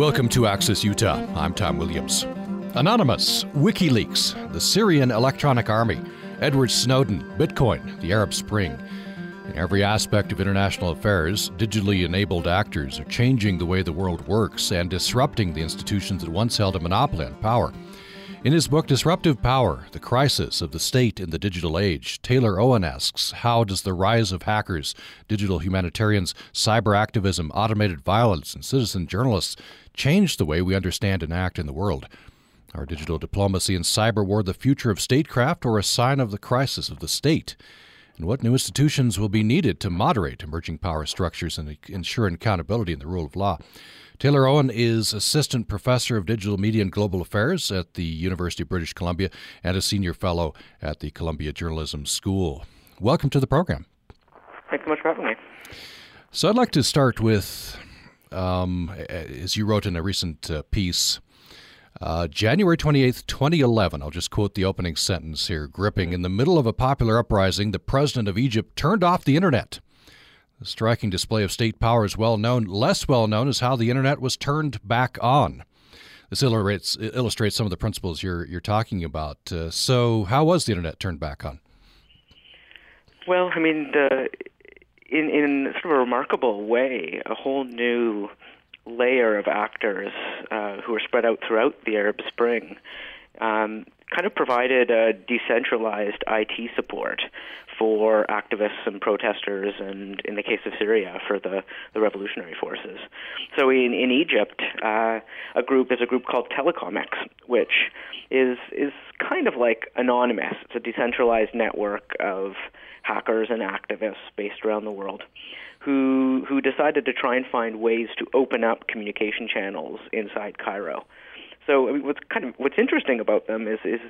Welcome to Access Utah. I'm Tom Williams. Anonymous, WikiLeaks, the Syrian Electronic Army, Edward Snowden, Bitcoin, the Arab Spring. In every aspect of international affairs, digitally enabled actors are changing the way the world works and disrupting the institutions that once held a monopoly on power. In his book Disruptive Power The Crisis of the State in the Digital Age, Taylor Owen asks How does the rise of hackers, digital humanitarians, cyber activism, automated violence, and citizen journalists change the way we understand and act in the world? Are digital diplomacy and cyber war the future of statecraft or a sign of the crisis of the state? And what new institutions will be needed to moderate emerging power structures and ensure accountability in the rule of law? Taylor Owen is Assistant Professor of Digital Media and Global Affairs at the University of British Columbia and a Senior Fellow at the Columbia Journalism School. Welcome to the program. Thanks so much for having me. So, I'd like to start with, um, as you wrote in a recent uh, piece, uh, January 28th, 2011, I'll just quote the opening sentence here gripping. In the middle of a popular uprising, the president of Egypt turned off the internet. Striking display of state power is well known. Less well known is how the internet was turned back on. This illustrates, illustrates some of the principles you're, you're talking about. Uh, so, how was the internet turned back on? Well, I mean, the, in, in sort of a remarkable way, a whole new layer of actors uh, who were spread out throughout the Arab Spring um, kind of provided a decentralized IT support for activists and protesters, and in the case of Syria, for the, the revolutionary forces. So in, in Egypt, uh, a group is a group called Telecomix, which is is kind of like anonymous. It's a decentralized network of hackers and activists based around the world who who decided to try and find ways to open up communication channels inside Cairo. So I mean, what's kind of what's interesting about them is is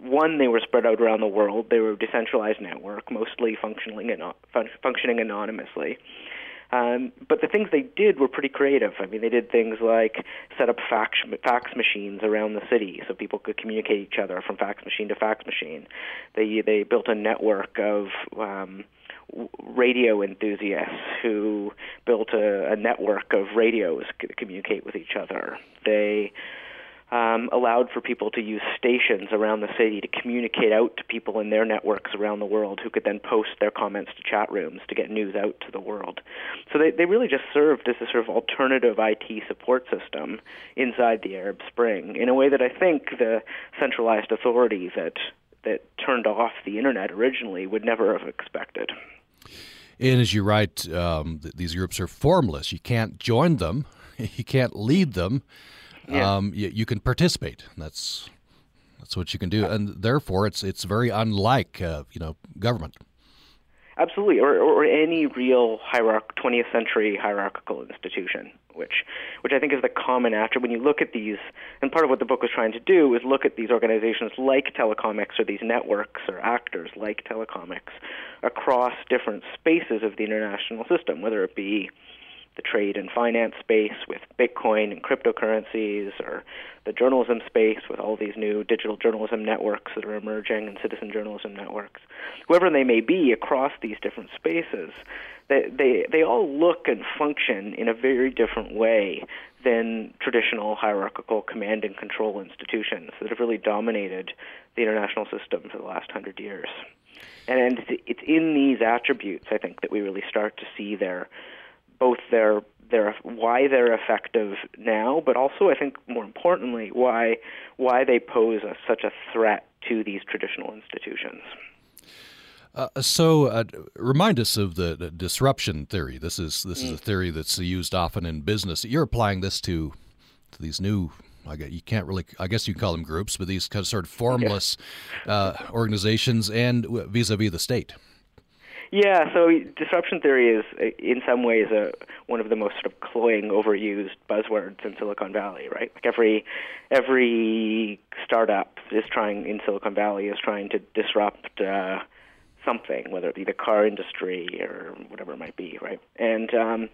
one, they were spread out around the world. They were a decentralized network, mostly functioning fun- functioning anonymously. Um, but the things they did were pretty creative. I mean, they did things like set up fax, fax machines around the city so people could communicate each other from fax machine to fax machine. They they built a network of um, radio enthusiasts who built a, a network of radios to communicate with each other. They um, allowed for people to use stations around the city to communicate out to people in their networks around the world who could then post their comments to chat rooms to get news out to the world. So they, they really just served as a sort of alternative IT support system inside the Arab Spring in a way that I think the centralized authority that that turned off the internet originally would never have expected. And as you write, um, these groups are formless. You can't join them, you can't lead them yeah. um, you, you, can participate. That's that's what you can do, and therefore it's it's very unlike uh, you know government. Absolutely, or, or any real hierarch- 20th century hierarchical institution, which which I think is the common attribute. When you look at these, and part of what the book was trying to do is look at these organizations like Telecomix or these networks or actors like Telecomix across different spaces of the international system, whether it be the trade and finance space with Bitcoin and cryptocurrencies, or the journalism space with all these new digital journalism networks that are emerging and citizen journalism networks. Whoever they may be across these different spaces, they, they, they all look and function in a very different way than traditional hierarchical command and control institutions that have really dominated the international system for the last hundred years. And it's in these attributes, I think, that we really start to see their both their their why they're effective now, but also I think more importantly why why they pose a, such a threat to these traditional institutions. Uh, so, uh, remind us of the, the, disruption theory. This is this is a mm. theory that's used often in business. You're applying this to, to these new. I guess you can't really. I guess you can call them groups, but these kind of sort of formless uh, organizations and vis-a-vis the state. Yeah, so disruption theory is, in some ways, a, one of the most sort of cloying, overused buzzwords in Silicon Valley. Right? Like every every startup is trying in Silicon Valley is trying to disrupt uh, something, whether it be the car industry or whatever it might be. Right? And um,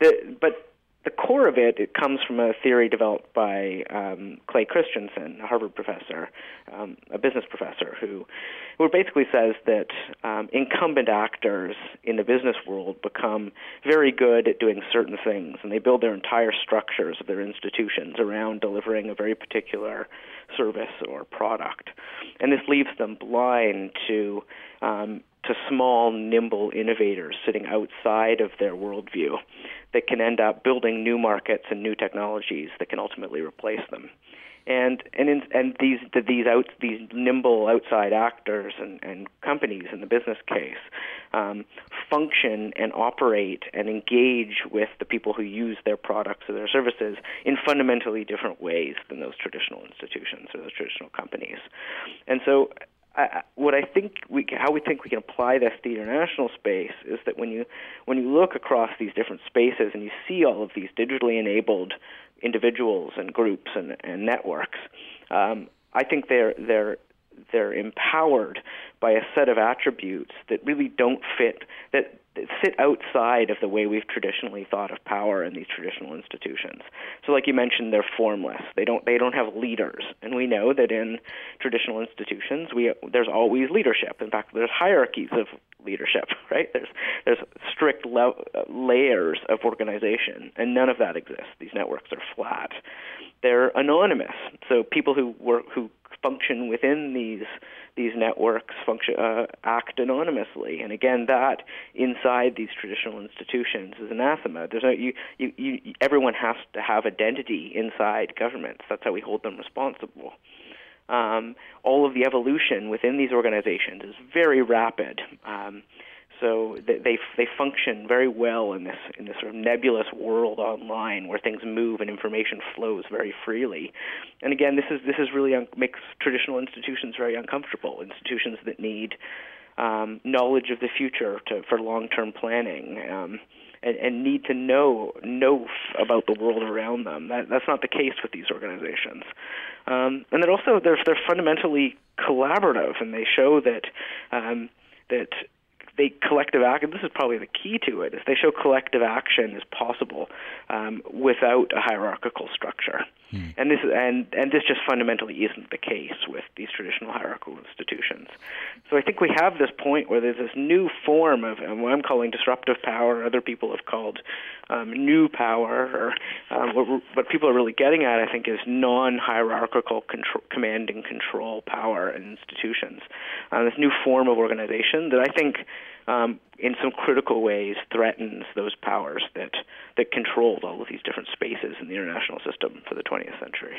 the, but the core of it, it comes from a theory developed by um, Clay Christensen, a Harvard professor, um, a business professor, who, who basically says that um, incumbent actors in the business world become very good at doing certain things, and they build their entire structures of their institutions around delivering a very particular service or product, and this leaves them blind to um, to small, nimble innovators sitting outside of their worldview that can end up building new markets and new technologies that can ultimately replace them. And and in, and these these out these nimble outside actors and, and companies in the business case um, function and operate and engage with the people who use their products or their services in fundamentally different ways than those traditional institutions or those traditional companies. And so I, what I think we how we think we can apply this to the international space is that when you when you look across these different spaces and you see all of these digitally enabled individuals and groups and, and networks, um, I think they're they're they're empowered by a set of attributes that really don't fit that sit outside of the way we've traditionally thought of power in these traditional institutions. So like you mentioned they're formless. They don't they don't have leaders. And we know that in traditional institutions we there's always leadership. In fact there's hierarchies of leadership, right? There's there's strict le- layers of organization and none of that exists. These networks are flat. They're anonymous. So people who work who function within these these networks function uh, act anonymously, and again, that inside these traditional institutions is anathema. There's no you, you, you everyone has to have identity inside governments. That's how we hold them responsible. Um, all of the evolution within these organizations is very rapid. Um, so they, they they function very well in this in this sort of nebulous world online where things move and information flows very freely. And again, this is this is really un- makes traditional institutions very uncomfortable. Institutions that need um, knowledge of the future to, for long-term planning. Um, and, and need to know know about the world around them. That, that's not the case with these organizations. Um, and then also they're they're fundamentally collaborative, and they show that um, that they collective act. And this is probably the key to it: is they show collective action is possible um, without a hierarchical structure. Hmm. And this and and this just fundamentally isn't the case with these traditional hierarchical institutions. So I think we have this point where there's this new form of what I'm calling disruptive power. Other people have called um, new power, or um, what, what people are really getting at, I think, is non-hierarchical control, command and control power in institutions. Uh, this new form of organization that I think um, in some critical ways threatens those powers that that controlled all of these different spaces in the international system for the 20th century.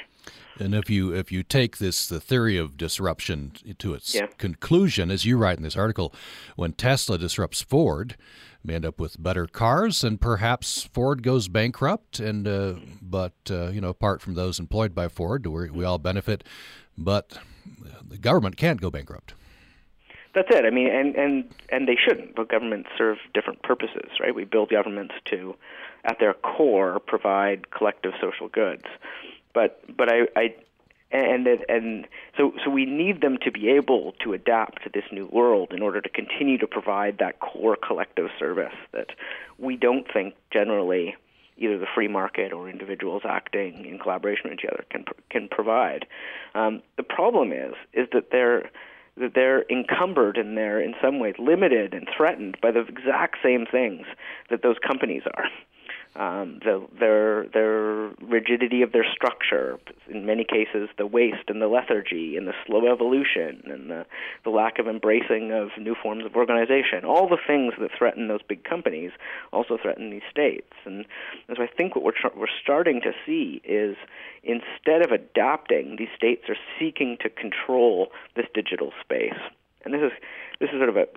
And if you if you take this the theory of disruption to its yeah. conclusion, as you write in this article, when Tesla disrupts Ford, we end up with better cars, and perhaps Ford goes bankrupt. And uh, but uh, you know, apart from those employed by Ford, we we all benefit, but the government can't go bankrupt. That's it. I mean, and and and they shouldn't. But governments serve different purposes, right? We build governments to, at their core, provide collective social goods. But but I, I and and so so we need them to be able to adapt to this new world in order to continue to provide that core collective service that we don't think generally either the free market or individuals acting in collaboration with each other can can provide. Um, the problem is is that they're that they're encumbered and they're in some ways limited and threatened by the exact same things that those companies are. Um, the, their their rigidity of their structure, in many cases, the waste and the lethargy and the slow evolution and the, the lack of embracing of new forms of organization. All the things that threaten those big companies also threaten these states. And, so I think what we're we're starting to see is instead of adapting, these states are seeking to control this digital space. And this is this is sort of a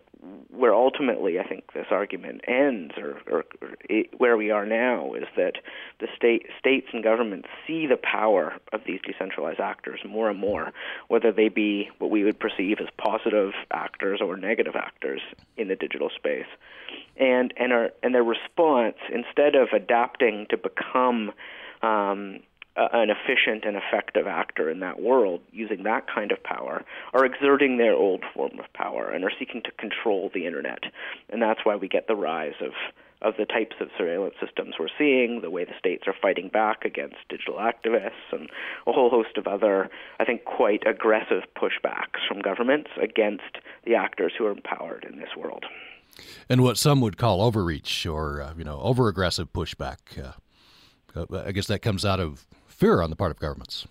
where ultimately I think this argument ends, or, or, or it, where we are now, is that the state, states and governments see the power of these decentralized actors more and more, whether they be what we would perceive as positive actors or negative actors in the digital space, and and our and their response, instead of adapting to become um, an efficient and effective actor in that world using that kind of power are exerting their old form of power and are seeking to control the internet. And that's why we get the rise of of the types of surveillance systems we're seeing, the way the states are fighting back against digital activists, and a whole host of other, I think, quite aggressive pushbacks from governments against the actors who are empowered in this world. And what some would call overreach or, uh, you know, over aggressive pushback. Uh, uh, I guess that comes out of fear on the part of governments.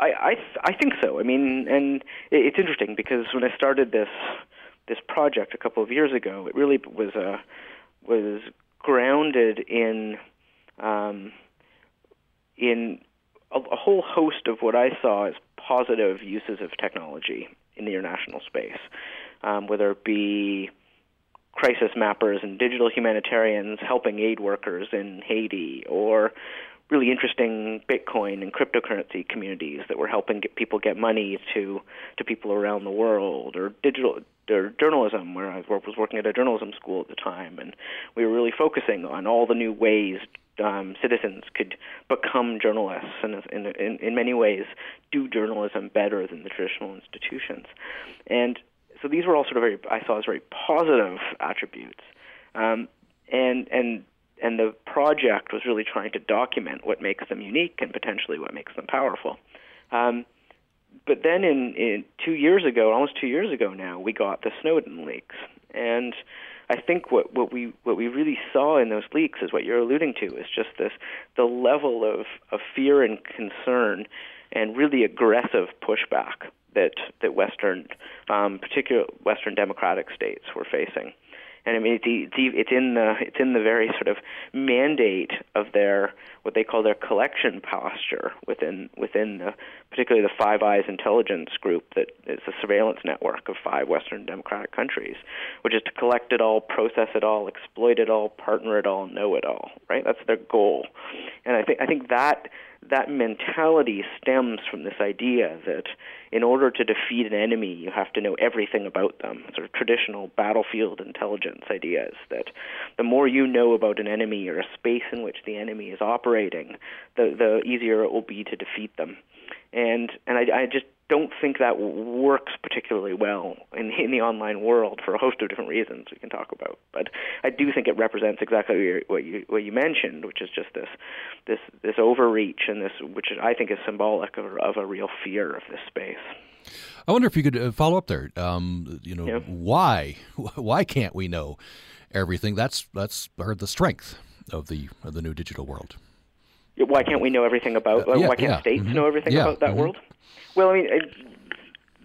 I I, I think so. I mean, and it's interesting because when I started this this project a couple of years ago, it really was a was grounded in um, in a, a whole host of what I saw as positive uses of technology in the international space, um, whether it be crisis mappers and digital humanitarians helping aid workers in Haiti, or really interesting Bitcoin and cryptocurrency communities that were helping get people get money to to people around the world, or digital or journalism, where I was working at a journalism school at the time, and we were really focusing on all the new ways um, citizens could become journalists, and in, in in many ways do journalism better than the traditional institutions, and so these were all sort of very I saw as very positive attributes, um, and and and the project was really trying to document what makes them unique and potentially what makes them powerful. Um, but then in, in two years ago, almost two years ago now, we got the Snowden leaks, and I think what, what we what we really saw in those leaks is what you're alluding to is just this the level of, of fear and concern and really aggressive pushback that that Western, um, particular Western democratic states were facing and I mean it's, it's in the it's in the very sort of mandate of their what they call their collection posture within within the particularly the Five Eyes intelligence group that is a surveillance network of five Western democratic countries, which is to collect it all, process it all, exploit it all, partner it all, know it all. Right, that's their goal, and I think I think that that mentality stems from this idea that in order to defeat an enemy, you have to know everything about them. Sort of traditional battlefield intelligence ideas that the more you know about an enemy or a space in which the enemy is operating, the the easier it will be to defeat them. And and I, I just don't think that works particularly well in, in the online world for a host of different reasons we can talk about. But I do think it represents exactly what you what you mentioned, which is just this this this overreach and this, which I think is symbolic of, of a real fear of this space. I wonder if you could uh, follow up there. Um, you know, yeah. why why can't we know everything? That's that's heard the strength of the of the new digital world. Why can't we know everything about? Uh, yeah, why can't yeah. states mm-hmm. know everything about that mm-hmm. world? Well, I mean,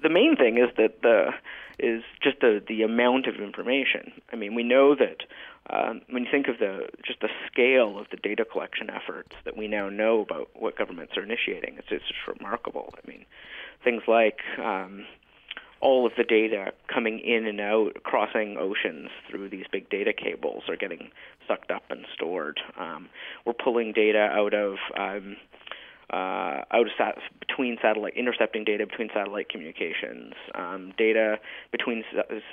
the main thing is that the is just the the amount of information. I mean, we know that um, when you think of the just the scale of the data collection efforts that we now know about what governments are initiating, it's it's just remarkable. I mean, things like um, all of the data coming in and out, crossing oceans through these big data cables, are getting sucked up and stored. Um, we're pulling data out of um, uh, out of sat- between satellite intercepting data between satellite communications, um, data between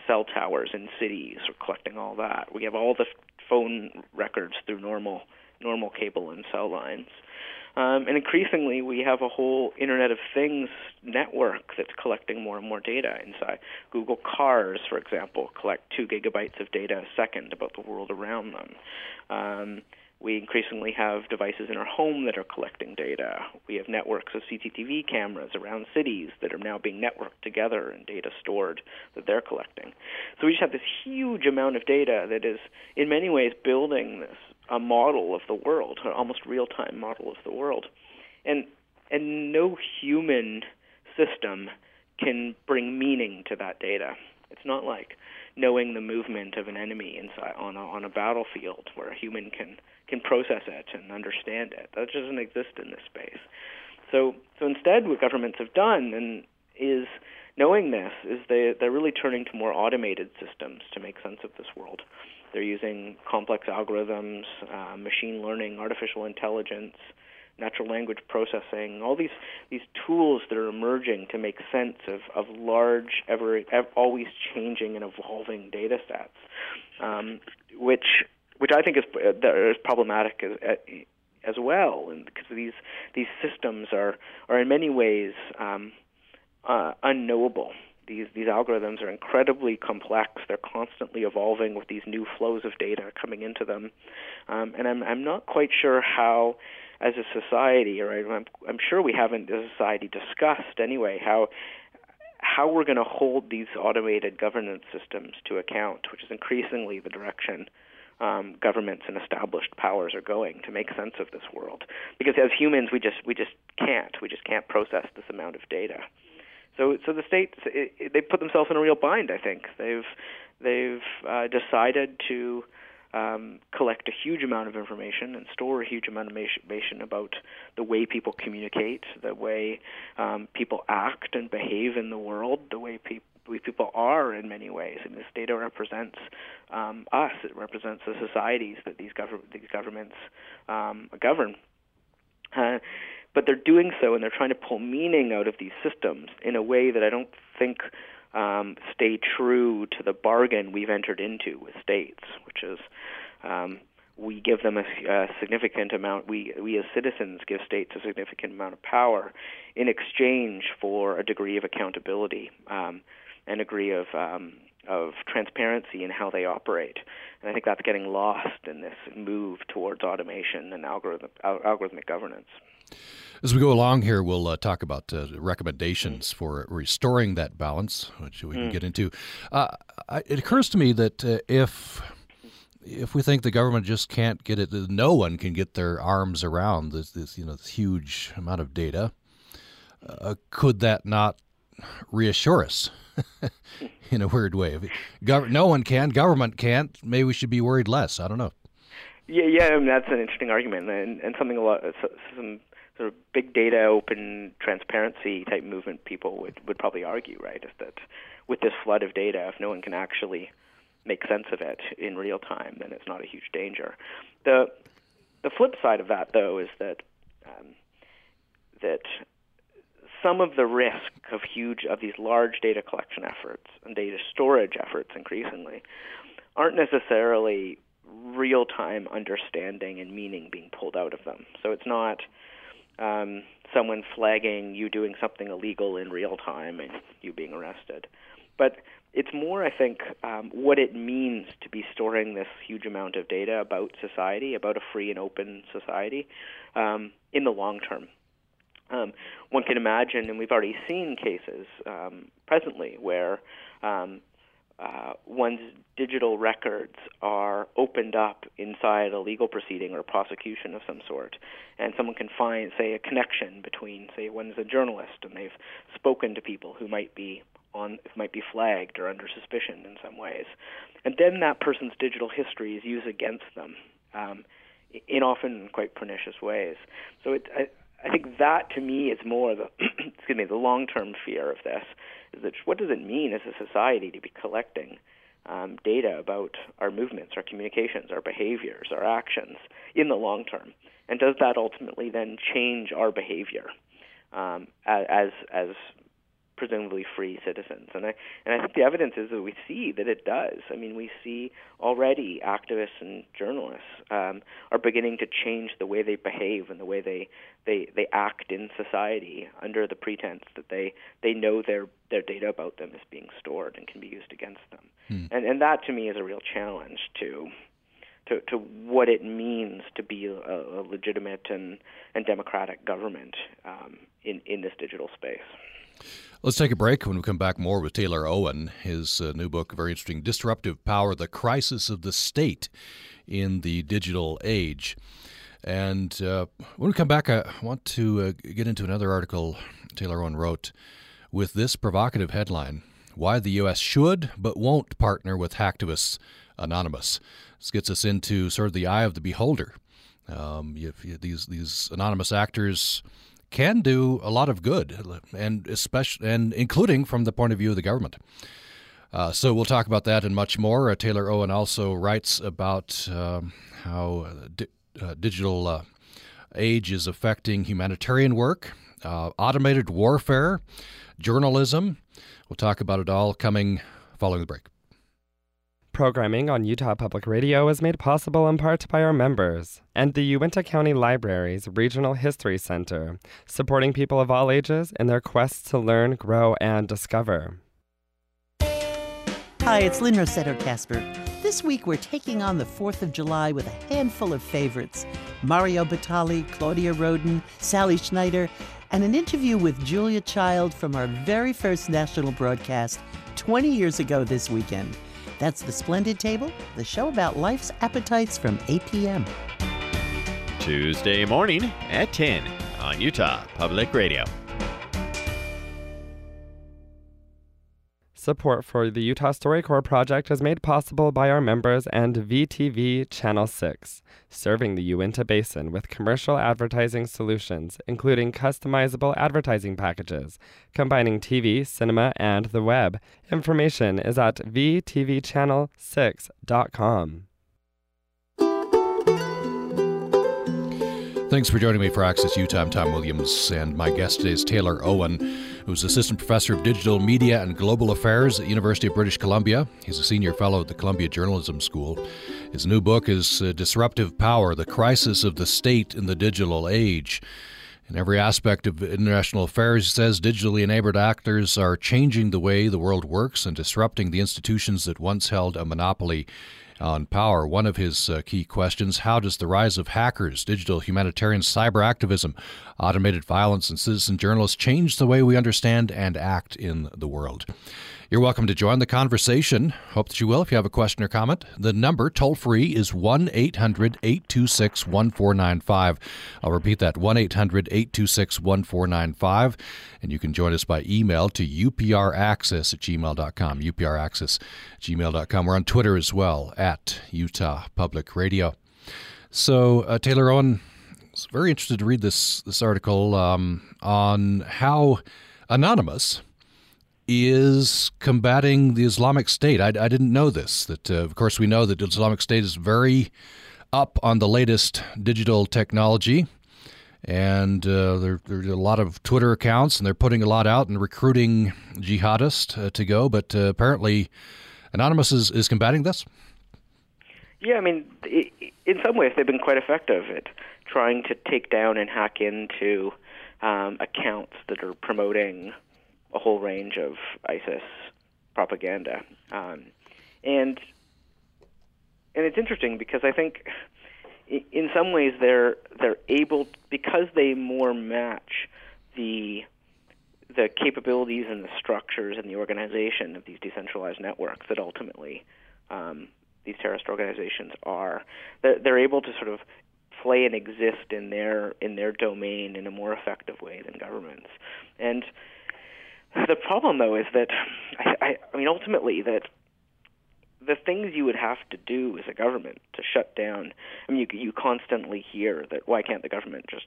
cell towers in cities. We're collecting all that. We have all the phone records through normal normal cable and cell lines. Um, and increasingly, we have a whole Internet of Things network that's collecting more and more data inside. Google cars, for example, collect two gigabytes of data a second about the world around them. Um, we increasingly have devices in our home that are collecting data. We have networks of CCTV cameras around cities that are now being networked together and data stored that they're collecting. So we just have this huge amount of data that is, in many ways, building this a model of the world, an almost real-time model of the world, and and no human system can bring meaning to that data. It's not like knowing the movement of an enemy inside on a, on a battlefield where a human can can process it and understand it. That doesn't exist in this space. So so instead, what governments have done and is knowing this is they they're really turning to more automated systems to make sense of this world. They're using complex algorithms, uh, machine learning, artificial intelligence, natural language processing, all these these tools that are emerging to make sense of, of large, ever, ever always changing and evolving data sets, um, which which I think is is problematic as as well, because these these systems are are in many ways um, uh, unknowable these these algorithms are incredibly complex. They're constantly evolving with these new flows of data coming into them, um, and I'm I'm not quite sure how, as a society, or I'm I'm sure we haven't as a society discussed anyway how how we're going to hold these automated governance systems to account, which is increasingly the direction um, governments and established powers are going to make sense of this world. Because as humans, we just we just can't we just can't process this amount of data. So so the states it, it, they put themselves in a real bind. I think they've they've uh, decided to um, collect a huge amount of information and store a huge amount of information about the way people communicate, the way um, people act and behave in the world, the way people we people are in many ways, and this data represents um, us. It represents the societies that these, gov- these governments um, govern. Uh, but they're doing so, and they're trying to pull meaning out of these systems in a way that I don't think um, stay true to the bargain we've entered into with states, which is um, we give them a, a, significant amount. We we as citizens give states a significant amount of power in exchange for a degree of accountability um, and degree of um, of transparency in how they operate. And I think that's getting lost in this move towards automation and algorithm, algorithmic governance. As we go along here, we'll uh, talk about uh, recommendations mm. for restoring that balance, which we can mm. get into. Uh, it occurs to me that uh, if if we think the government just can't get it, no one can get their arms around this, this you know, this huge amount of data. Uh, could that not reassure us in a weird way? Gov- no one can, government can't. Maybe we should be worried less. I don't know. Yeah, yeah, I mean, that's an interesting argument, and and something a lot, some sort of big data, open transparency type movement people would would probably argue, right, is that with this flood of data, if no one can actually make sense of it in real time, then it's not a huge danger. The the flip side of that, though, is that um, that some of the risk of huge of these large data collection efforts and data storage efforts increasingly aren't necessarily real time understanding and meaning being pulled out of them. So it's not um, someone flagging you doing something illegal in real time and you being arrested. But it's more, I think, um, what it means to be storing this huge amount of data about society, about a free and open society, um, in the long term. Um, one can imagine, and we've already seen cases um, presently where um, uh, one's digital records are opened up inside a legal proceeding or a prosecution of some sort, and someone can find, say, a connection between, say, one's a journalist and they've spoken to people who might be on, might be flagged or under suspicion in some ways, and then that person's digital history is used against them, um, in often quite pernicious ways. So it, I, I think that to me is more the excuse me the long term fear of this is that what does it mean as a society to be collecting um, data about our movements, our communications, our behaviors, our actions in the long term, and does that ultimately then change our behavior um, as as presumably free citizens. And I and I think the evidence is that we see that it does. I mean, we see already activists and journalists um, are beginning to change the way they behave and the way they, they they act in society under the pretense that they they know their their data about them is being stored and can be used against them. Hmm. And and that to me is a real challenge to to, to what it means to be a, a legitimate and, and democratic government um, in, in this digital space. Let's take a break. When we come back, more with Taylor Owen. His uh, new book, very interesting Disruptive Power The Crisis of the State in the Digital Age. And uh, when we come back, I want to uh, get into another article Taylor Owen wrote with this provocative headline Why the U.S. Should but Won't Partner with Hacktivists Anonymous. This gets us into sort of the eye of the beholder. Um, you, you, these, these anonymous actors can do a lot of good, and especially and including from the point of view of the government. Uh, so we'll talk about that and much more. Uh, Taylor Owen also writes about um, how di- uh, digital uh, age is affecting humanitarian work, uh, automated warfare, journalism. We'll talk about it all coming following the break. Programming on Utah Public Radio is made possible in part by our members and the Uintah County Library's Regional History Center, supporting people of all ages in their quest to learn, grow, and discover. Hi, it's Lynne Rossetto Kasper. This week we're taking on the 4th of July with a handful of favorites Mario Batali, Claudia Roden, Sally Schneider, and an interview with Julia Child from our very first national broadcast 20 years ago this weekend. That's The Splendid Table, the show about life's appetites from 8 p.m. Tuesday morning at 10 on Utah Public Radio. Support for the Utah StoryCorps project is made possible by our members and VTV Channel 6, serving the Uinta Basin with commercial advertising solutions, including customizable advertising packages, combining TV, cinema, and the web. Information is at vtvchannel6.com. Thanks for joining me for Access Utah. I'm Tom Williams, and my guest today is Taylor Owen, who's Assistant Professor of Digital Media and Global Affairs at University of British Columbia. He's a Senior Fellow at the Columbia Journalism School. His new book is uh, Disruptive Power The Crisis of the State in the Digital Age. In every aspect of international affairs, he says digitally enabled actors are changing the way the world works and disrupting the institutions that once held a monopoly on power. One of his uh, key questions how does the rise of hackers, digital humanitarian cyber activism, automated violence, and citizen journalists change the way we understand and act in the world? You're welcome to join the conversation. Hope that you will if you have a question or comment. The number, toll free, is 1 800 826 1495. I'll repeat that 1 800 826 1495. And you can join us by email to upraccess at gmail.com. upraccess at gmail.com. We're on Twitter as well at Utah Public Radio. So, uh, Taylor Owen, I was very interested to read this, this article um, on how Anonymous is combating the Islamic State. I, I didn't know this. That uh, of course we know that the Islamic State is very up on the latest digital technology, and uh, there, there's a lot of Twitter accounts, and they're putting a lot out and recruiting jihadists uh, to go. But uh, apparently, Anonymous is, is combating this. Yeah, I mean, in some ways they've been quite effective at trying to take down and hack into um, accounts that are promoting a whole range of ISIS propaganda, um, and and it's interesting because I think in some ways they're they're able because they more match the the capabilities and the structures and the organization of these decentralized networks that ultimately um, these terrorist organizations are. They're, they're able to sort of play and exist in their in their domain in a more effective way than governments. And the problem, though, is that I, I, I mean, ultimately, that the things you would have to do as a government to shut down. I mean, you you constantly hear that why can't the government just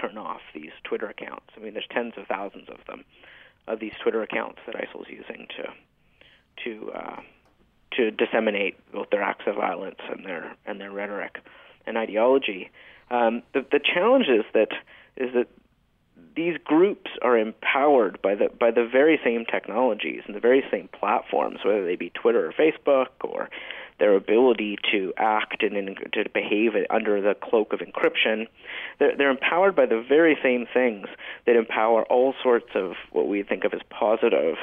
turn off these Twitter accounts? I mean, there's tens of thousands of them, of these Twitter accounts that ISIL's using to to uh, to disseminate both their acts of violence and their and their rhetoric and ideology. Um, the the challenge is that is that these groups are empowered by the by the very same technologies and the very same platforms, whether they be Twitter or Facebook, or their ability to act and to behave under the cloak of encryption. They're, they're empowered by the very same things that empower all sorts of what we think of as positive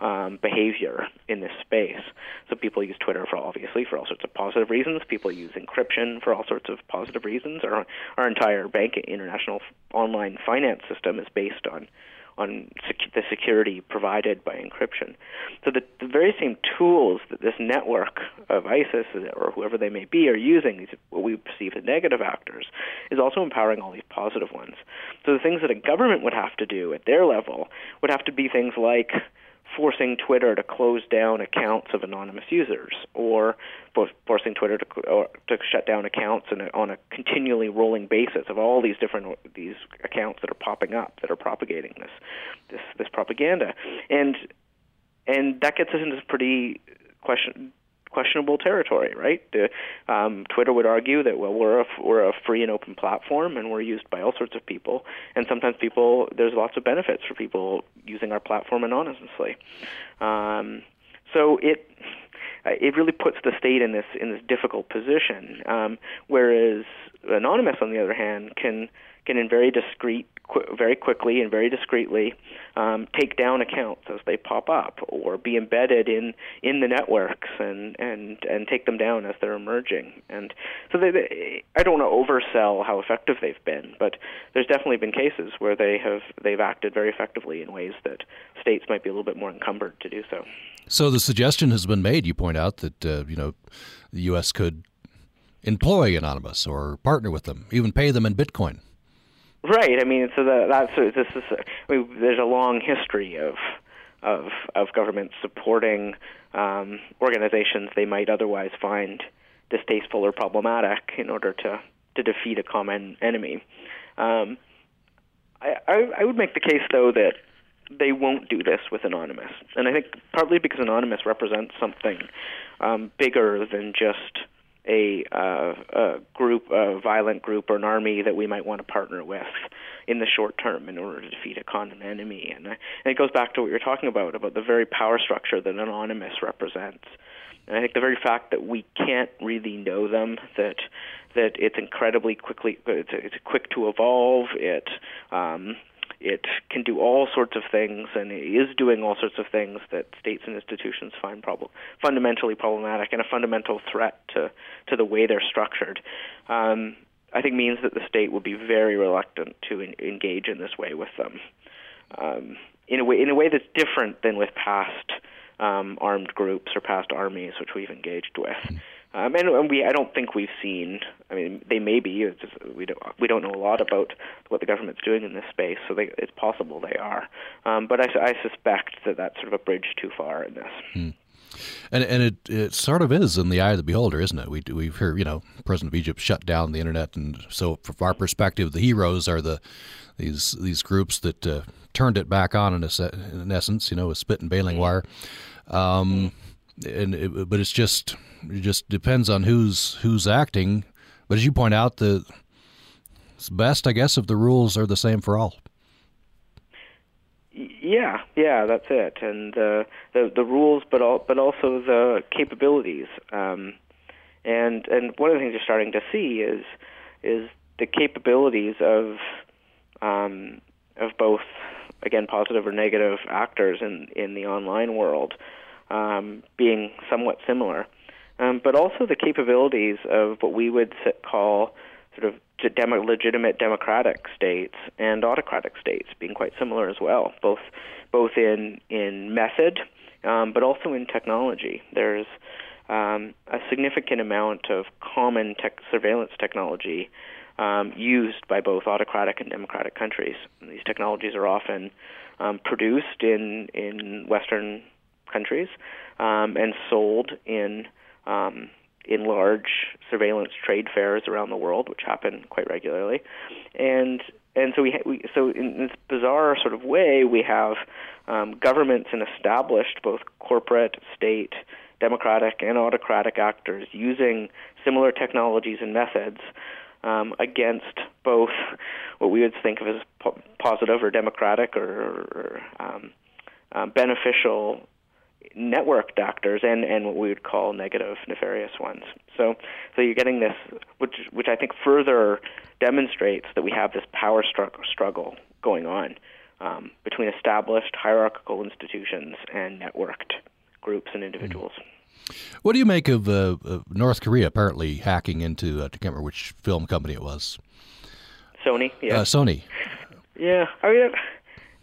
um, behavior in this space. So people use Twitter for obviously for all sorts of positive reasons. People use encryption for all sorts of positive reasons. Our our entire bank international online finance system is based on on sec- the security provided by encryption. So the, the very same tools that this network of ISIS or whoever they may be are using, these what we perceive as negative actors, is also empowering all these positive ones. So the things that a government would have to do at their level would have to be things like forcing Twitter to close down accounts of anonymous users, or forcing Twitter to to shut down accounts a, on a continually rolling basis of all these different these accounts that are popping up that are propagating this this this propaganda, and and that gets us into pretty question questionable territory, right? um, Twitter would argue that well, we're a, we're a free and open platform, and we're used by all sorts of people, and sometimes people there's lots of benefits for people using our platform anonymously. Um, so it it really puts the state in this in this difficult position. Um, whereas anonymous, on the other hand, can can in very discreet, qu- very quickly and very discreetly um, take down accounts as they pop up, or be embedded in in the networks and and and take them down as they're emerging. And so they, they, I don't want to oversell how effective they've been, but there's definitely been cases where they have they've acted very effectively in ways that states might be a little bit more encumbered to do so. So the suggestion has been made. You point out that uh, you know the U.S. could employ Anonymous or partner with them, even pay them in Bitcoin. Right. I mean, so that, that's this is. I mean, there's a long history of of of government supporting um, organizations they might otherwise find distasteful or problematic in order to to defeat a common enemy. Um, I, I, I would make the case though that they won't do this with Anonymous, and I think partly because Anonymous represents something um, bigger than just a, uh, a group, a violent group, or an army that we might want to partner with in the short term in order to defeat a common enemy. And, and it goes back to what you're talking about about the very power structure that Anonymous represents. And I think the very fact that we can't really know them, that that it's incredibly quickly, it's, it's quick to evolve. It um, it can do all sorts of things and is doing all sorts of things that states and institutions find problem, fundamentally problematic and a fundamental threat to, to the way they're structured. Um, I think means that the state would be very reluctant to in, engage in this way with them. Um, in a way, in a way that's different than with past um, armed groups or past armies, which we've engaged with. Um, and, and we, I don't think we've seen. I mean, they may be. It's just, we don't. We don't know a lot about what the government's doing in this space. So they, it's possible they are. Um, but I, I suspect that that's sort of a bridge too far in this. Hmm. And and it it sort of is in the eye of the beholder, isn't it? We we've heard you know President of Egypt shut down the internet, and so from our perspective, the heroes are the these these groups that uh, turned it back on in, a, in essence, you know, with spit and baling wire. Um, and it, but it's just it just depends on who's who's acting. But as you point out, the it's best, I guess, if the rules are the same for all. Yeah, yeah, that's it, and uh, the the rules, but all, but also the capabilities. Um, and and one of the things you're starting to see is is the capabilities of um, of both again positive or negative actors in in the online world um, being somewhat similar, um, but also the capabilities of what we would call sort of legitimate democratic states and autocratic states being quite similar as well, both both in in method, um, but also in technology. There's um, a significant amount of common tech surveillance technology um, used by both autocratic and democratic countries. And these technologies are often um, produced in in Western countries um, and sold in um, in large surveillance trade fairs around the world, which happen quite regularly, and and so we, ha- we so in this bizarre sort of way we have um, governments and established both corporate, state, democratic, and autocratic actors using similar technologies and methods um, against both what we would think of as po- positive or democratic or, or um, uh, beneficial networked doctors and, and what we would call negative, nefarious ones. So, so you're getting this, which, which I think further demonstrates that we have this power struggle going on um, between established hierarchical institutions and networked groups and individuals. What do you make of uh, North Korea apparently hacking into, uh, I can't remember which film company it was? Sony, yeah. Uh, Sony. Yeah, I mean,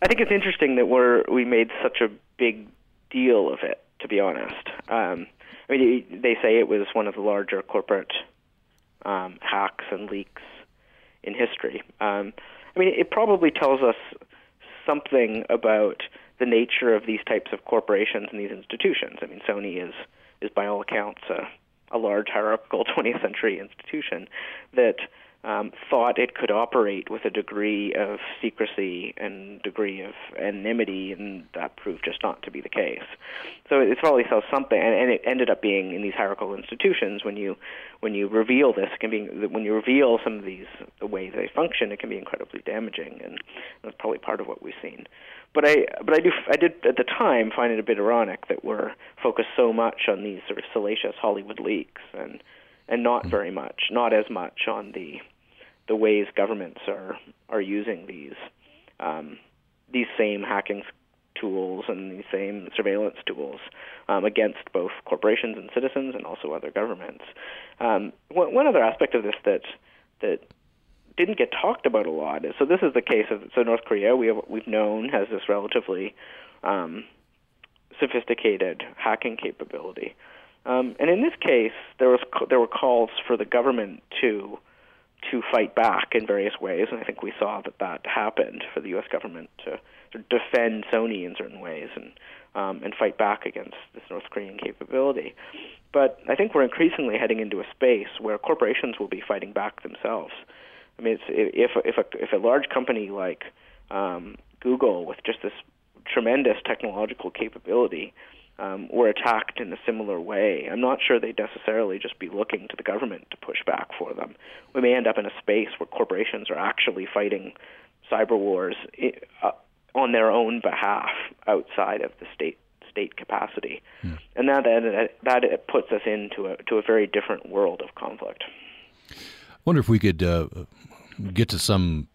I think it's interesting that we're we made such a big deal of it, to be honest. Um, I mean, they say it was one of the larger corporate um, hacks and leaks in history. Um, I mean, it probably tells us something about the nature of these types of corporations and these institutions. I mean, Sony is is by all accounts a, a large hierarchical 20th century institution that um, thought it could operate with a degree of secrecy and degree of anonymity, and that proved just not to be the case. So it probably says something, and, and it ended up being in these hierarchical institutions. When you when you reveal this, it can be when you reveal some of these the way they function, it can be incredibly damaging, and that's probably part of what we've seen. But I but I do I did at the time find it a bit ironic that we're focused so much on these sort of salacious Hollywood leaks and and not very much, not as much on the the ways governments are are using these um, these same hacking tools and these same surveillance tools um, against both corporations and citizens and also other governments. Um, one, one other aspect of this that that didn't get talked about a lot is so this is the case of so North Korea we have, we've known has this relatively um, sophisticated hacking capability, um, and in this case there was there were calls for the government to to fight back in various ways, and I think we saw that that happened for the U.S. government to, to defend Sony in certain ways and um, and fight back against this North Korean capability. But I think we're increasingly heading into a space where corporations will be fighting back themselves. I mean, it's, if if a if a large company like um, Google with just this tremendous technological capability um, were attacked in a similar way, I'm not sure they'd necessarily just be looking to the government to push back for them. We may end up in a space where corporations are actually fighting cyber wars uh, on their own behalf outside of the state state capacity, hmm. and that, that that puts us into a to a very different world of conflict. I wonder if we could uh, get to some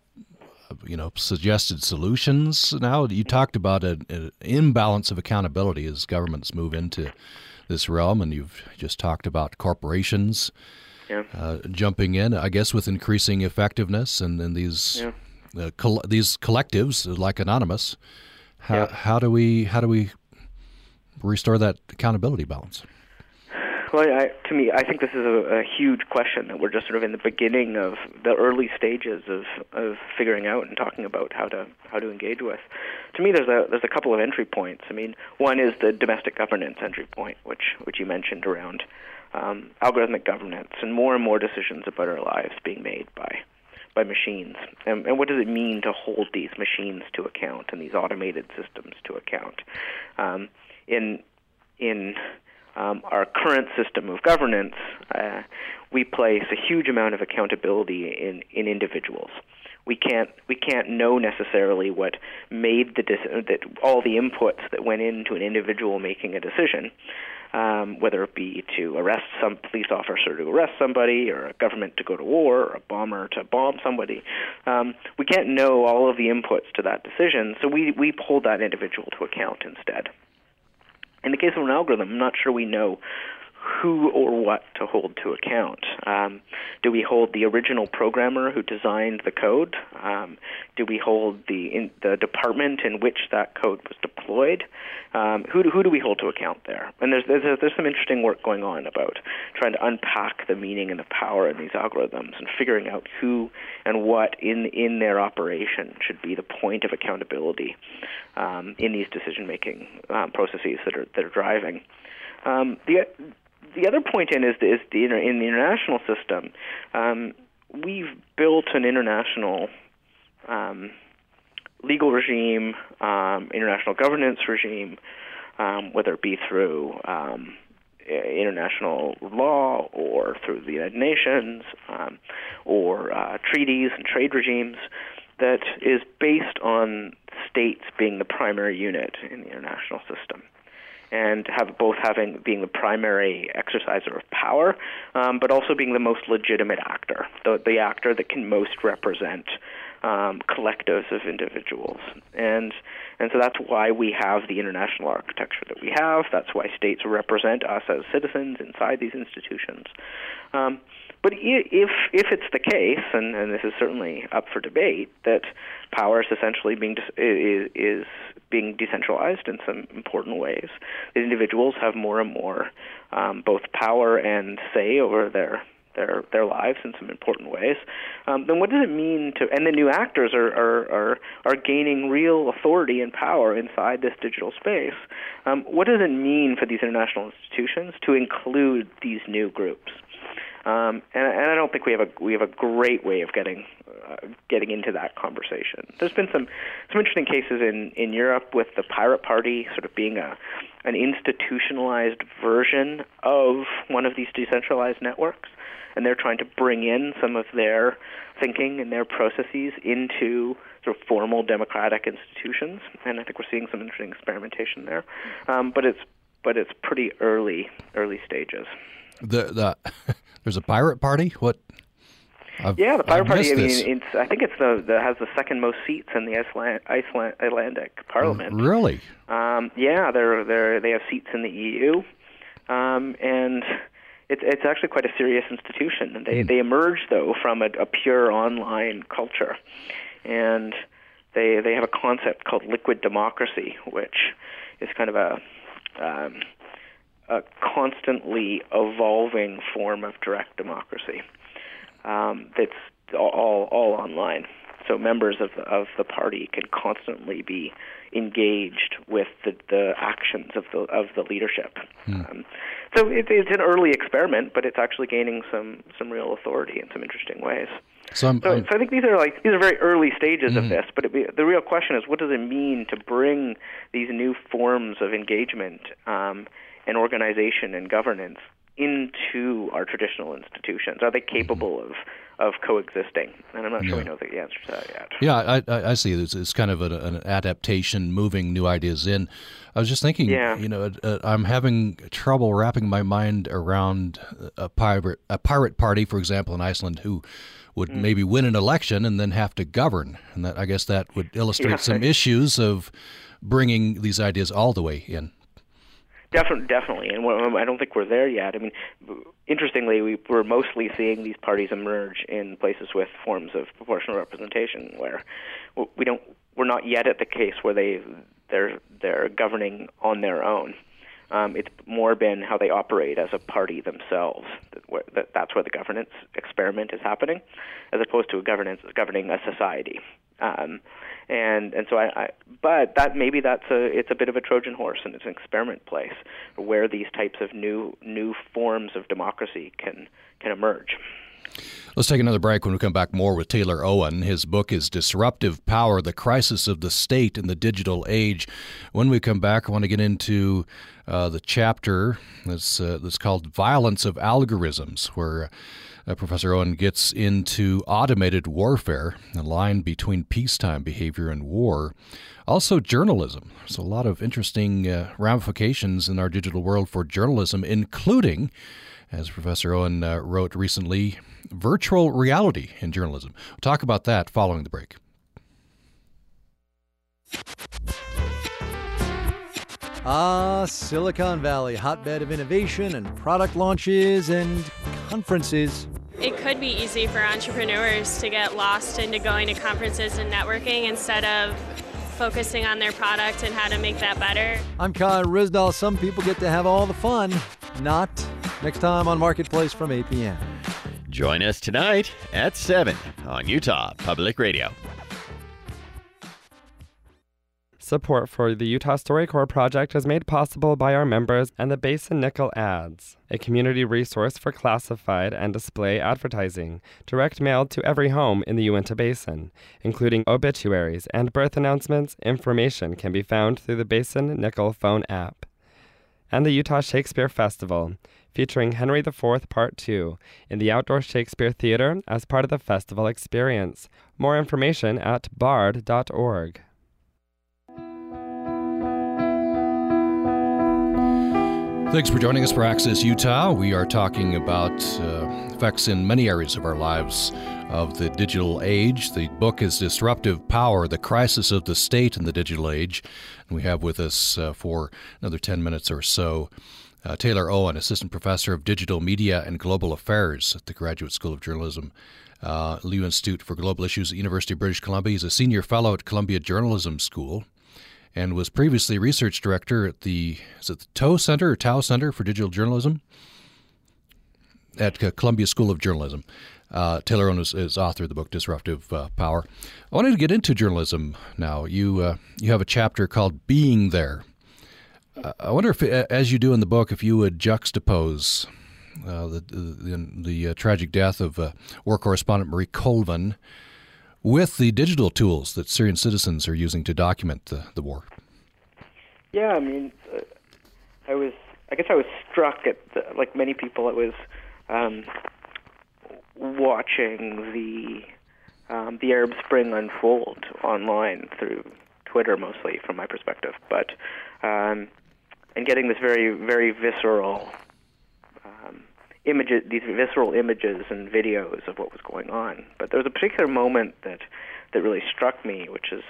you know suggested solutions now you talked about an imbalance of accountability as governments move into this realm and you've just talked about corporations yeah. uh, jumping in i guess with increasing effectiveness and then these yeah. uh, col- these collectives like anonymous how, yeah. how do we how do we restore that accountability balance well, I, to me, I think this is a, a huge question that we're just sort of in the beginning of the early stages of, of figuring out and talking about how to how to engage with. To me, there's a there's a couple of entry points. I mean, one is the domestic governance entry point, which which you mentioned around um, algorithmic governance and more and more decisions about our lives being made by by machines. And, and what does it mean to hold these machines to account and these automated systems to account? Um, in in um, our current system of governance, uh, we place a huge amount of accountability in, in individuals. We can't we can't know necessarily what made the that all the inputs that went into an individual making a decision, um, whether it be to arrest some police officer to arrest somebody, or a government to go to war, or a bomber to bomb somebody. Um, we can't know all of the inputs to that decision, so we we hold that individual to account instead. In the case of an algorithm, I'm not sure we know who or what to hold to account. Um, do we hold the original programmer who designed the code? Um, do we hold the the department in which that code was deployed? Um, who do, who do we hold to account there? And there's, there's there's some interesting work going on about trying to unpack the meaning and the power in these algorithms and figuring out who and what in in their operation should be the point of accountability um, in these decision making um, processes that are that are driving. Um, the the other point in is, is the in the international system. Um, we've built an international um, legal regime, um, international governance regime, um, whether it be through um, international law or through the United Nations um, or uh, treaties and trade regimes that is based on states being the primary unit in the international system and have both having being the primary exerciser of power, um, but also being the most legitimate actor, the, the actor that can most represent um, collectives of individuals, and and so that's why we have the international architecture that we have. That's why states represent us as citizens inside these institutions. Um, but if if it's the case, and, and this is certainly up for debate, that power is essentially being is, is being decentralized in some important ways, individuals have more and more um, both power and say over their their their lives in some important ways, um, then what does it mean to? And the new actors are are are, are gaining real authority and power inside this digital space. Um, what does it mean for these international institutions to include these new groups? Um, and, and I don't think we have a we have a great way of getting uh, getting into that conversation. There's been some some interesting cases in in Europe with the Pirate Party sort of being a an institutionalized version of one of these decentralized networks, and they're trying to bring in some of their thinking and their processes into sort of formal democratic institutions. And I think we're seeing some interesting experimentation there, um, but it's but it's pretty early early stages. The the There's a pirate party. What? I've, yeah, the pirate party. I mean, it's, I think it's the, the has the second most seats in the Iceland, Iceland Atlantic Parliament. Really? Um, yeah, they're they they have seats in the EU, um, and it's it's actually quite a serious institution. They mm. they emerge though from a, a pure online culture, and they they have a concept called liquid democracy, which is kind of a um, a constantly evolving form of direct democracy um, that's all all online. So members of the, of the party can constantly be engaged with the, the actions of the of the leadership. Mm. Um, so it, it's an early experiment, but it's actually gaining some some real authority in some interesting ways. So, I'm, so, I'm, so, I think these are like these are very early stages mm-hmm. of this, but it, the real question is, what does it mean to bring these new forms of engagement um, and organization and governance into our traditional institutions? Are they capable of of coexisting? And I'm not sure we know the answer to that yet. Yeah, I, I see. It's, it's kind of an, an, adaptation, moving new ideas in. I was just thinking, yeah. you know, uh, I'm having trouble wrapping my mind around a pirate a pirate party, for example, in Iceland, who would mm. maybe win an election and then have to govern, and that I guess that would illustrate yeah. some issues of bringing these ideas all the way in. Definitely, definitely, and I don't think we're there yet. I mean, interestingly, we, we're mostly seeing these parties emerge in places with forms of proportional representation, where we don't, we're not yet at the case where they they're they're governing on their own. Um, it's more been how they operate as a party themselves. That, that, that's where the governance experiment is happening, as opposed to a governance governing a society. Um, and and so I, I but that maybe that's a it's a bit of a Trojan horse and it's an experiment place where these types of new new forms of democracy can can emerge. Let's take another break when we come back more with Taylor Owen. His book is Disruptive Power The Crisis of the State in the Digital Age. When we come back, I want to get into uh, the chapter that's, uh, that's called Violence of Algorithms, where uh, Professor Owen gets into automated warfare, the line between peacetime behavior and war. Also, journalism. There's a lot of interesting uh, ramifications in our digital world for journalism, including, as Professor Owen uh, wrote recently, virtual reality in journalism. We'll talk about that following the break. Ah, Silicon Valley, hotbed of innovation and product launches and conferences. It could be easy for entrepreneurs to get lost into going to conferences and networking instead of focusing on their product and how to make that better. I'm Kai Ryssdal. Some people get to have all the fun. Not next time on Marketplace from 8 p.m. Join us tonight at 7 on Utah Public Radio. Support for the Utah StoryCorps project is made possible by our members and the Basin Nickel Ads, a community resource for classified and display advertising, direct mailed to every home in the Uinta Basin, including obituaries and birth announcements. Information can be found through the Basin Nickel phone app. And the Utah Shakespeare Festival, featuring Henry IV Part 2 in the Outdoor Shakespeare Theater as part of the festival experience. More information at bard.org. Thanks for joining us for Access Utah. We are talking about uh, effects in many areas of our lives of the digital age. The book is Disruptive Power The Crisis of the State in the Digital Age. And we have with us uh, for another 10 minutes or so uh, Taylor Owen, Assistant Professor of Digital Media and Global Affairs at the Graduate School of Journalism. Uh, Liu Institute for Global Issues at University of British Columbia. He's a senior fellow at Columbia Journalism School and was previously research director at the is it the Tow Center or Tao Center for Digital Journalism at Columbia School of Journalism. Uh, Taylor Owen is, is, author of the book Disruptive uh, Power. I wanted to get into journalism now. You uh, you have a chapter called Being There. Uh, I wonder if, as you do in the book, if you would juxtapose uh, the the, the uh, tragic death of war correspondent Marie Colvin with the digital tools that Syrian citizens are using to document the, the war? Yeah, I mean, uh, I was, I guess I was struck at, the, like many people, I was um, watching the um, the Arab Spring unfold online through Twitter, mostly from my perspective, but um, and getting this very, very visceral images, these visceral images and videos of what was going on. But there was a particular moment that that really struck me, which is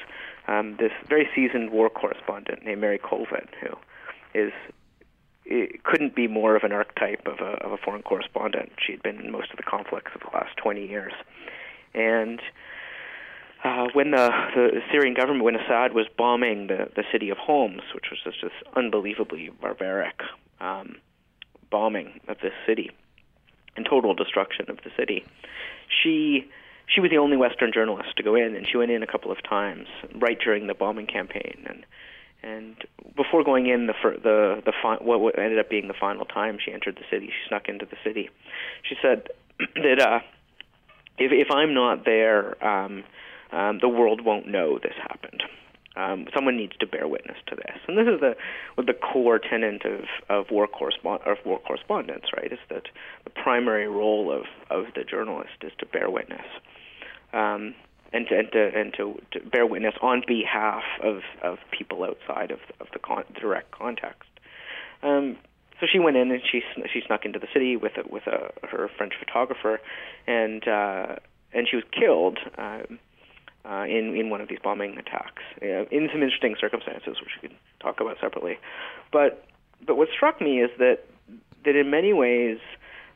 um, this very seasoned war correspondent named Mary Colvin, who is it couldn't be more of an archetype of a, of a foreign correspondent. She had been in most of the conflicts of the last 20 years, and uh, when the, the Syrian government, when Assad was bombing the, the city of Homs, which was just this unbelievably barbaric um, bombing of this city and total destruction of the city, she she was the only Western journalist to go in, and she went in a couple of times right during the bombing campaign. And and before going in, the the the fi- what ended up being the final time she entered the city, she snuck into the city. She said that uh, if if I'm not there, um, um, the world won't know this happened. Um, someone needs to bear witness to this, and this is the the core tenet of of war correspond of war correspondence, right? Is that the primary role of of the journalist is to bear witness. Um, and to, and to, and to, to bear witness on behalf of, of people outside of, of the con- direct context. Um, so she went in and she she snuck into the city with a, with a, her French photographer, and uh, and she was killed um, uh, in in one of these bombing attacks uh, in some interesting circumstances, which we could talk about separately. But but what struck me is that that in many ways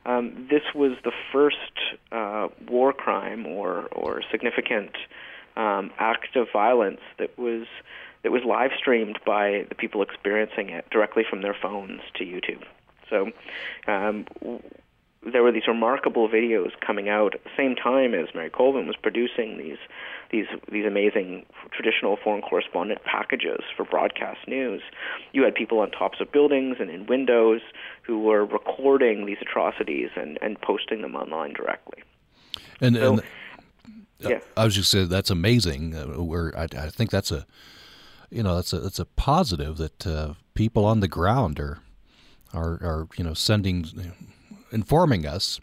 um, this was the first uh, war crime or or significant um, act of violence that was that was live streamed by the people experiencing it directly from their phones to YouTube. So um, there were these remarkable videos coming out at the same time as Mary Colvin was producing these these these amazing traditional foreign correspondent packages for broadcast news. You had people on tops of buildings and in windows who were recording these atrocities and, and posting them online directly. And, so, and uh, yeah. I was just saying that's amazing. Uh, where I, I, think that's a you know that's a that's a positive that uh, people on the ground are are are you know sending informing us.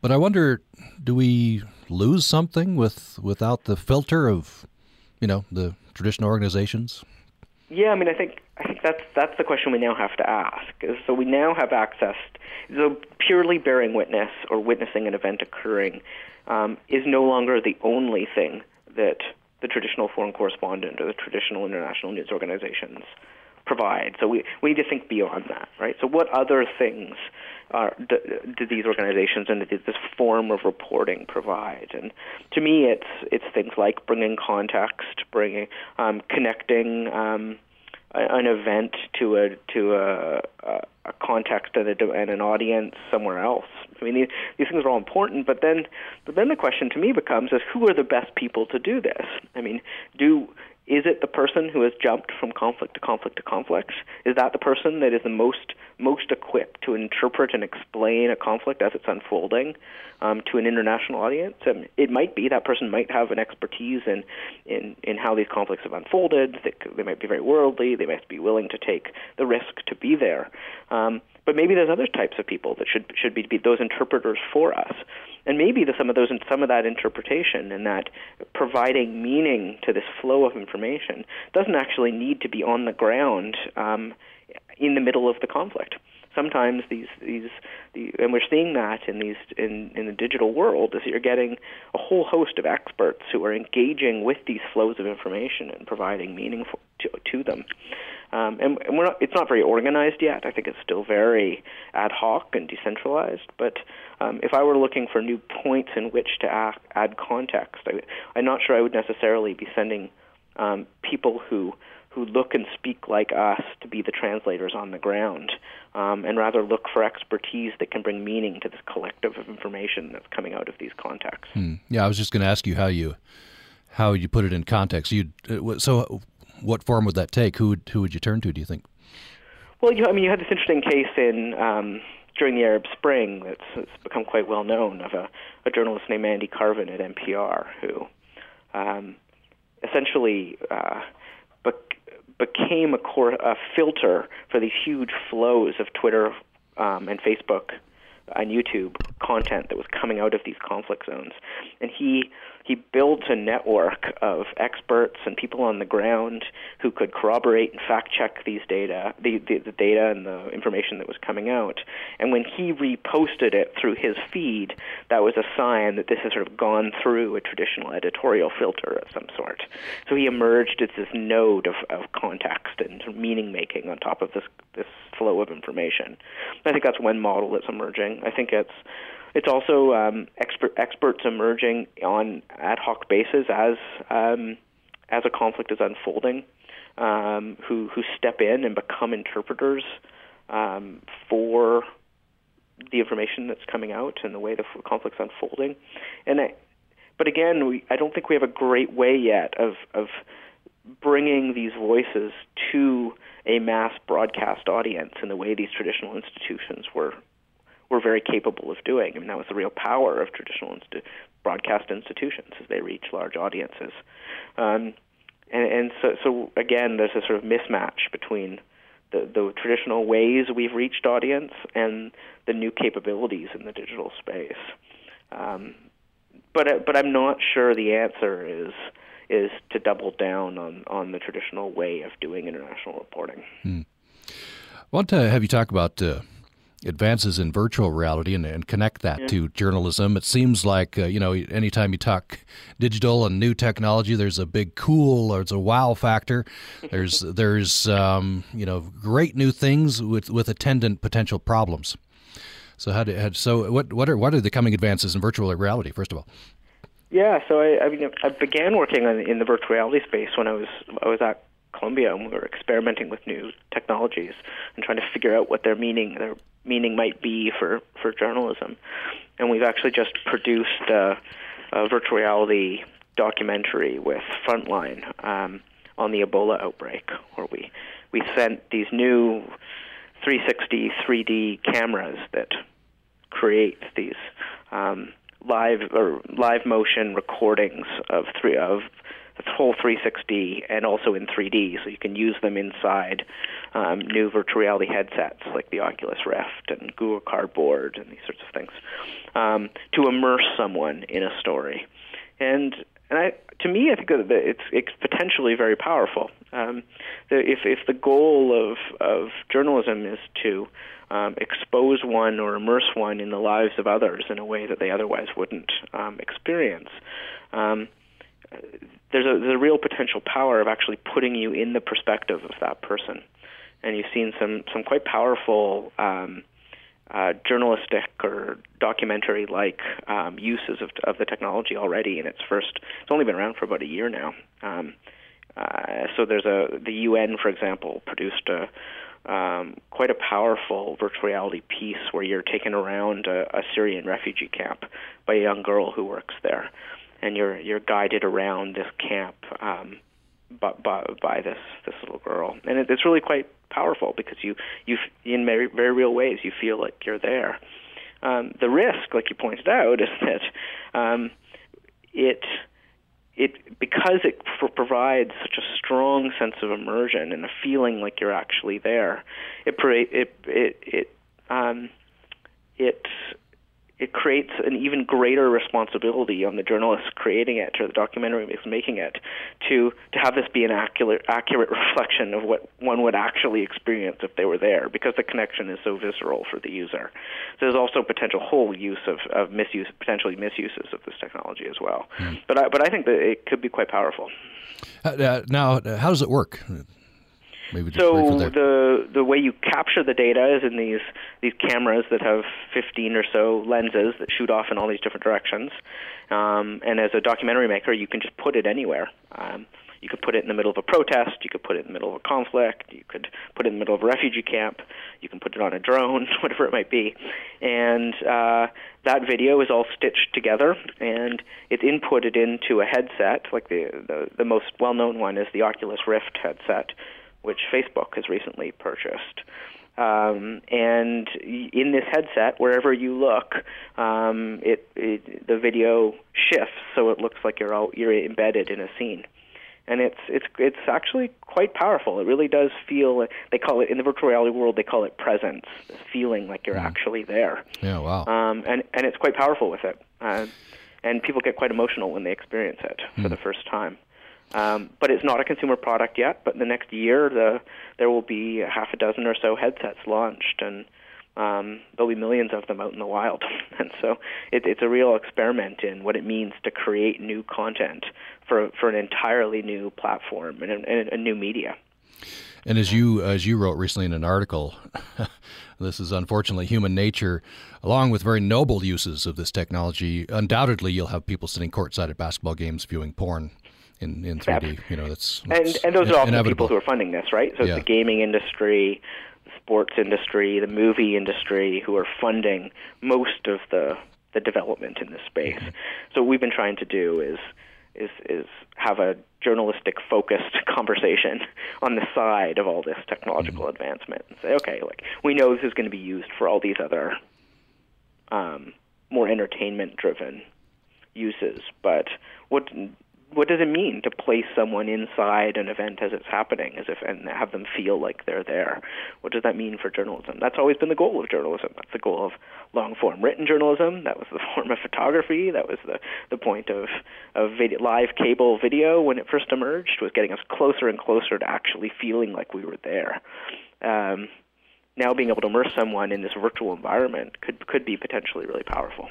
But I wonder, do we lose something with without the filter of, you know, the traditional organizations? Yeah, I mean, I think I think that's that's the question we now have to ask. So we now have access. So purely bearing witness or witnessing an event occurring um, is no longer the only thing that the traditional foreign correspondent or the traditional international news organizations provide. So we, we need to think beyond that, right? So what other things are, do, do these organizations and this form of reporting provide? And to me, it's it's things like bringing context, bringing um, connecting um, an event to a to a, a context and, a, and an audience somewhere else. I mean, these, these things are all important, but then but then the question to me becomes: is who are the best people to do this? I mean, do is it the person who has jumped from conflict to conflict to conflict? Is that the person that is the most most equipped to interpret and explain a conflict as it's unfolding um, to an international audience? Um, it might be that person might have an expertise in in, in how these conflicts have unfolded. They, they might be very worldly. They might be willing to take the risk to be there. Um, but maybe there's other types of people that should should be, be those interpreters for us, and maybe the, some of those some of that interpretation and that providing meaning to this flow of information doesn't actually need to be on the ground um, in the middle of the conflict sometimes these these the, and we're seeing that in these in in the digital world is that you're getting a whole host of experts who are engaging with these flows of information and providing meaning to to them. Um, and, and we're not, it's not very organized yet. I think it's still very ad hoc and decentralized. But um, if I were looking for new points in which to add, add context, I, I'm not sure I would necessarily be sending um, people who who look and speak like us to be the translators on the ground, um, and rather look for expertise that can bring meaning to this collective of information that's coming out of these contexts. Hmm. Yeah, I was just going to ask you how you how you put it in context. You uh, so what form would that take? Who would, who would you turn to? Do you think? Well, you, I mean, you had this interesting case in um, during the Arab Spring that's, that's become quite well known of a, a journalist named Andy Carvin at NPR who um, essentially uh, became a, core, a filter for these huge flows of Twitter um, and Facebook and YouTube content that was coming out of these conflict zones, and he he built a network of experts and people on the ground who could corroborate and fact check these data, the, the, the data and the information that was coming out. And when he reposted it through his feed, that was a sign that this has sort of gone through a traditional editorial filter of some sort. So he emerged as this node of, of context and meaning making on top of this this flow of information. I think that's one model that's emerging. I think it's it's also um, expert, experts emerging on ad hoc basis as um, as a conflict is unfolding, um, who who step in and become interpreters um, for the information that's coming out and the way the conflict's unfolding. And I, but again, we, I don't think we have a great way yet of of bringing these voices to a mass broadcast audience in the way these traditional institutions were were very capable of doing. I mean, that was the real power of traditional insti- broadcast institutions as they reach large audiences. Um, and, and so, so again, there's a sort of mismatch between the, the traditional ways we've reached audience and the new capabilities in the digital space. Um, but but I'm not sure the answer is is to double down on on the traditional way of doing international reporting. Hmm. I want to have you talk about uh, advances in virtual reality and, and connect that yeah. to journalism. It seems like uh, you know anytime you talk digital and new technology, there's a big cool or it's a wow factor. There's there's um, you know great new things with with attendant potential problems. So how do so what what are what are the coming advances in virtual reality? First of all. Yeah, so I, I mean, I began working on, in the virtual reality space when I was I was at Columbia, and we were experimenting with new technologies and trying to figure out what their meaning their meaning might be for for journalism. And we've actually just produced a, a virtual reality documentary with Frontline um, on the Ebola outbreak, where we we sent these new 360 3D cameras that create these um, live or live motion recordings of three of the whole 360 and also in 3D, so you can use them inside um, new virtual reality headsets like the Oculus Rift and Google Cardboard and these sorts of things um, to immerse someone in a story. And and I, to me, I think that it's it's potentially very powerful. Um, if if the goal of of journalism is to um, expose one or immerse one in the lives of others in a way that they otherwise wouldn't um, experience. There's a, there's a real potential power of actually putting you in the perspective of that person, and you've seen some some quite powerful um, uh, journalistic or documentary-like um, uses of of the technology already in its first. It's only been around for about a year now. Um, uh, so there's a the UN, for example, produced a um, quite a powerful virtual reality piece where you're taken around a, a Syrian refugee camp by a young girl who works there, and you're you're guided around this camp um, by, by, by this this little girl, and it, it's really quite powerful because you you in very very real ways you feel like you're there. Um, the risk, like you pointed out, is that um, it it because it provides such a strong sense of immersion and a feeling like you're actually there. It it it it um, it it creates an even greater responsibility on the journalists creating it or the documentary makers making it to to have this be an accurate accurate reflection of what one would actually experience if they were there because the connection is so visceral for the user. So there's also potential whole use of, of misuse potentially misuses of this technology as well. Mm. But I, but I think that it could be quite powerful. Uh, uh, now, how does it work? Maybe so the the way you capture the data is in these these cameras that have 15 or so lenses that shoot off in all these different directions. Um, and as a documentary maker, you can just put it anywhere. Um, you could put it in the middle of a protest. You could put it in the middle of a conflict. You could put it in the middle of a refugee camp. You can put it on a drone, whatever it might be. And uh, that video is all stitched together, and it's inputted into a headset. Like the the, the most well-known one is the Oculus Rift headset, which Facebook has recently purchased. Um, and in this headset, wherever you look, um, it, it the video shifts so it looks like you're all, you're embedded in a scene, and it's it's it's actually quite powerful. It really does feel. They call it in the virtual reality world. They call it presence, this feeling like you're mm. actually there. Yeah, wow. Um, and and it's quite powerful with it. Uh, and people get quite emotional when they experience it for Hmm. the first time. Um, but it's not a consumer product yet. But in the next year, the, there will be half a dozen or so headsets launched, and um, there'll be millions of them out in the wild. and so it, it's a real experiment in what it means to create new content for for an entirely new platform and a, and a new media. And as you as you wrote recently in an article, this is unfortunately human nature, along with very noble uses of this technology. Undoubtedly, you'll have people sitting courtside at basketball games viewing porn in, in 3D. You know, that's, and that's and those are often the people who are funding this, right? So Yeah. it's the gaming industry, the sports industry, the movie industry who are funding most of the the development in this space. So what we've been trying to do is is is have a journalistic focused conversation on the side of all this technological advancement and say, okay, like we know this is going to be used for all these other um, more entertainment driven uses, but what what does it mean to place someone inside an event as it's happening, as if and have them feel like they're there? What does that mean for journalism? That's always been the goal of journalism. That's the goal of long form written journalism. That was the form of photography. That was the the point of of video, live cable video when it first emerged was getting us closer and closer to actually feeling like we were there. Um, now being able to immerse someone in this virtual environment could could be potentially really powerful.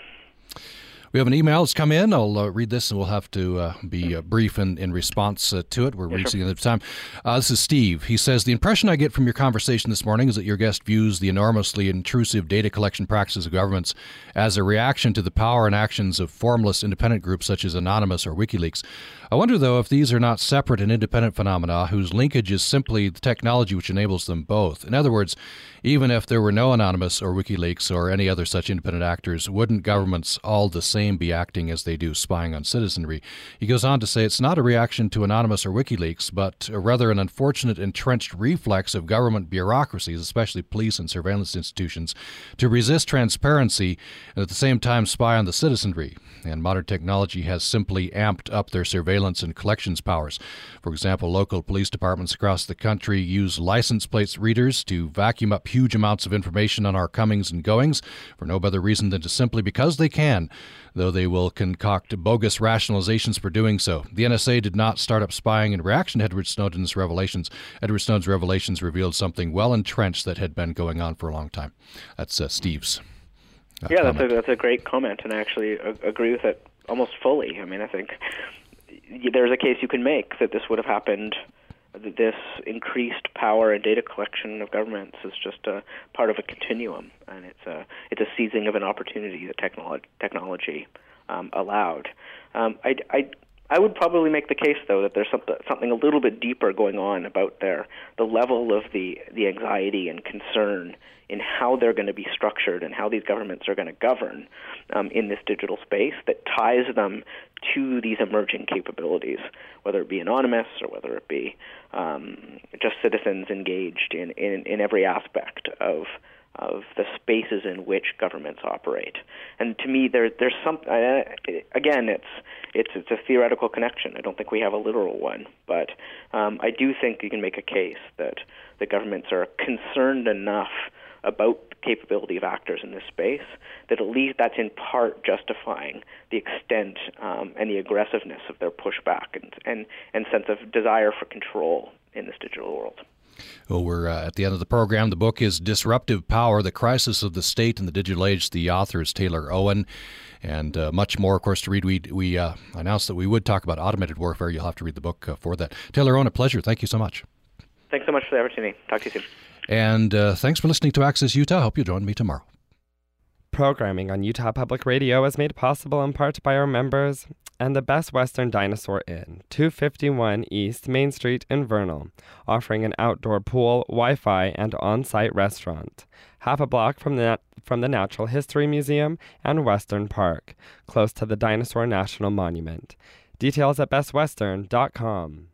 We have an email that's come in. I'll uh, read this and we'll have to uh, be uh, brief in, in response uh, to it. We're reaching the end of time. Uh, this is Steve. He says The impression I get from your conversation this morning is that your guest views the enormously intrusive data collection practices of governments as a reaction to the power and actions of formless independent groups such as Anonymous or WikiLeaks. I wonder, though, if these are not separate and independent phenomena whose linkage is simply the technology which enables them both. In other words, even if there were no Anonymous or WikiLeaks or any other such independent actors, wouldn't governments all the same be acting as they do, spying on citizenry? He goes on to say it's not a reaction to Anonymous or WikiLeaks, but rather an unfortunate entrenched reflex of government bureaucracies, especially police and surveillance institutions, to resist transparency and at the same time spy on the citizenry. And modern technology has simply amped up their surveillance and collections powers. For example, local police departments across the country use license plate readers to vacuum up huge amounts of information on our comings and goings for no other reason than to simply because they can, though they will concoct bogus rationalizations for doing so. The NSA did not start up spying in reaction to Edward Snowden's revelations. Edward Snowden's revelations revealed something well entrenched that had been going on for a long time. That's uh, Steve's. uh, yeah, that's a, that's a great comment, and I actually agree with it almost fully. I mean, I think there's a case you can make that this would have happened. This increased power and data collection of governments is just a part of a continuum, and it's a it's a seizing of an opportunity that technology technology um, allowed. Um, I, I I would probably make the case, though, that there's something, something a little bit deeper going on about their the level of the the anxiety and concern in how they're going to be structured and how these governments are going to govern um, in this digital space that ties them to these emerging capabilities, whether it be anonymous or whether it be um, just citizens engaged in, in, in every aspect of of the spaces in which governments operate. And to me, there, there's some. Uh, again, it's it's it's a theoretical connection. I don't think we have a literal one, but um, I do think you can make a case that the governments are concerned enough about the capability of actors in this space that at least that's in part justifying the extent um, and the aggressiveness of their pushback and, and and sense of desire for control in this digital world. Well, we're uh, at the end of the program. The book is Disruptive Power The Crisis of the State in the Digital Age. The author is Taylor Owen. And uh, much more, of course, to read. We, we uh, announced that we would talk about automated warfare. You'll have to read the book uh, for that. Taylor Owen, a pleasure. Thank you so much. Thanks so much for the opportunity. Talk to you soon. And uh, thanks for listening to Access Utah. Hope you join me tomorrow. Programming on Utah Public Radio is made possible in part by our members and the Best Western Dinosaur Inn, 251 East Main Street in Vernal, offering an outdoor pool, Wi Fi, and on site restaurant. Half a block from the, from the Natural History Museum and Western Park, close to the Dinosaur National Monument. Details at bestwestern.com.